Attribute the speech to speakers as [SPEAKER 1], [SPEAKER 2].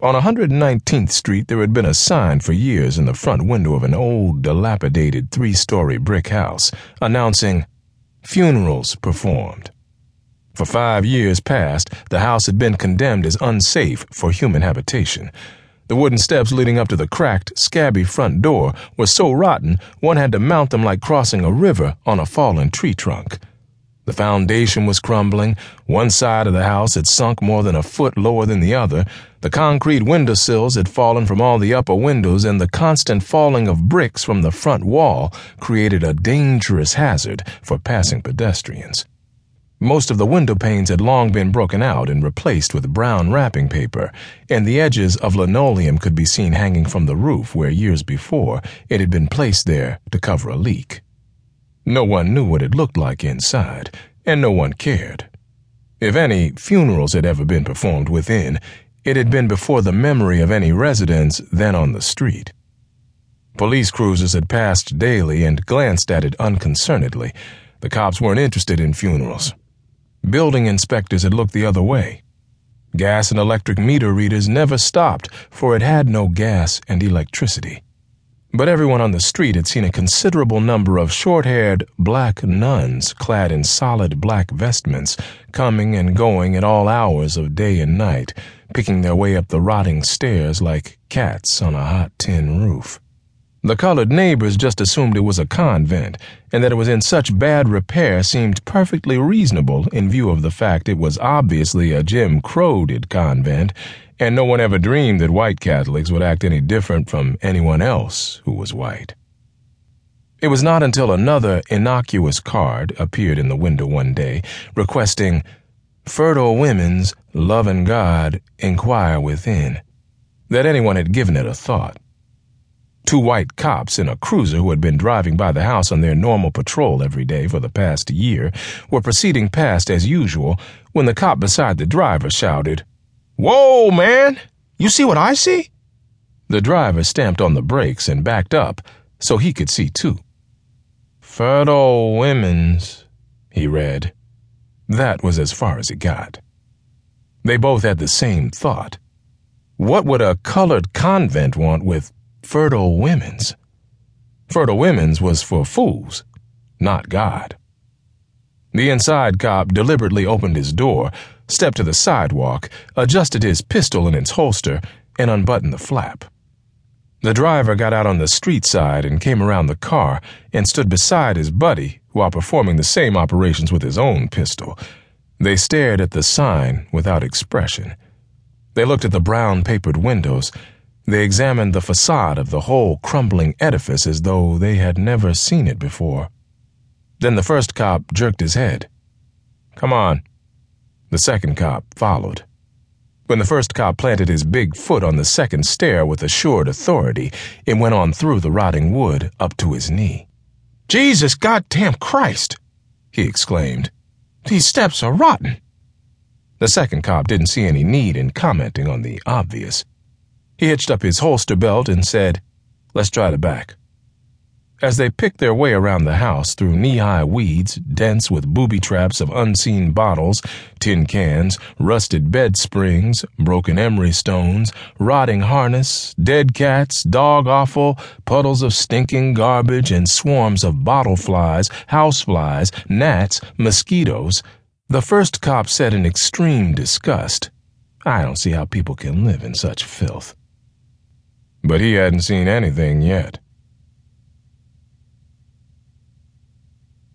[SPEAKER 1] On 119th Street, there had been a sign for years in the front window of an old, dilapidated three story brick house announcing funerals performed. For five years past, the house had been condemned as unsafe for human habitation. The wooden steps leading up to the cracked, scabby front door were so rotten one had to mount them like crossing a river on a fallen tree trunk. The foundation was crumbling, one side of the house had sunk more than a foot lower than the other, the concrete window sills had fallen from all the upper windows, and the constant falling of bricks from the front wall created a dangerous hazard for passing pedestrians. Most of the window panes had long been broken out and replaced with brown wrapping paper, and the edges of linoleum could be seen hanging from the roof where years before it had been placed there to cover a leak. No one knew what it looked like inside, and no one cared. If any funerals had ever been performed within, it had been before the memory of any residents then on the street. Police cruisers had passed daily and glanced at it unconcernedly. The cops weren't interested in funerals. Building inspectors had looked the other way. Gas and electric meter readers never stopped, for it had no gas and electricity. But everyone on the street had seen a considerable number of short haired black nuns clad in solid black vestments coming and going at all hours of day and night, picking their way up the rotting stairs like cats on a hot tin roof. The colored neighbors just assumed it was a convent, and that it was in such bad repair seemed perfectly reasonable in view of the fact it was obviously a Jim Crowed convent, and no one ever dreamed that white Catholics would act any different from anyone else who was white. It was not until another innocuous card appeared in the window one day requesting, Fertile women's, loving God, inquire within, that anyone had given it a thought. Two white cops in a cruiser who had been driving by the house on their normal patrol every day for the past year were proceeding past as usual when the cop beside the driver shouted, Whoa, man! You see what I see? The driver stamped on the brakes and backed up so he could see too. Fertile women's, he read. That was as far as he got. They both had the same thought. What would a colored convent want with fertile women's. Fertile women's was for fools, not God. The inside cop deliberately opened his door, stepped to the sidewalk, adjusted his pistol in its holster, and unbuttoned the flap. The driver got out on the street side and came around the car and stood beside his buddy while performing the same operations with his own pistol. They stared at the sign without expression. They looked at the brown papered windows they examined the facade of the whole crumbling edifice as though they had never seen it before. Then the first cop jerked his head. Come on. The second cop followed. When the first cop planted his big foot on the second stair with assured authority, it went on through the rotting wood up to his knee. Jesus goddamn Christ! he exclaimed. These steps are rotten. The second cop didn't see any need in commenting on the obvious. He hitched up his holster belt and said, Let's try the back. As they picked their way around the house through knee high weeds, dense with booby traps of unseen bottles, tin cans, rusted bed springs, broken emery stones, rotting harness, dead cats, dog offal, puddles of stinking garbage, and swarms of bottle flies, house flies, gnats, mosquitoes, the first cop said in extreme disgust, I don't see how people can live in such filth. But he hadn't seen anything yet.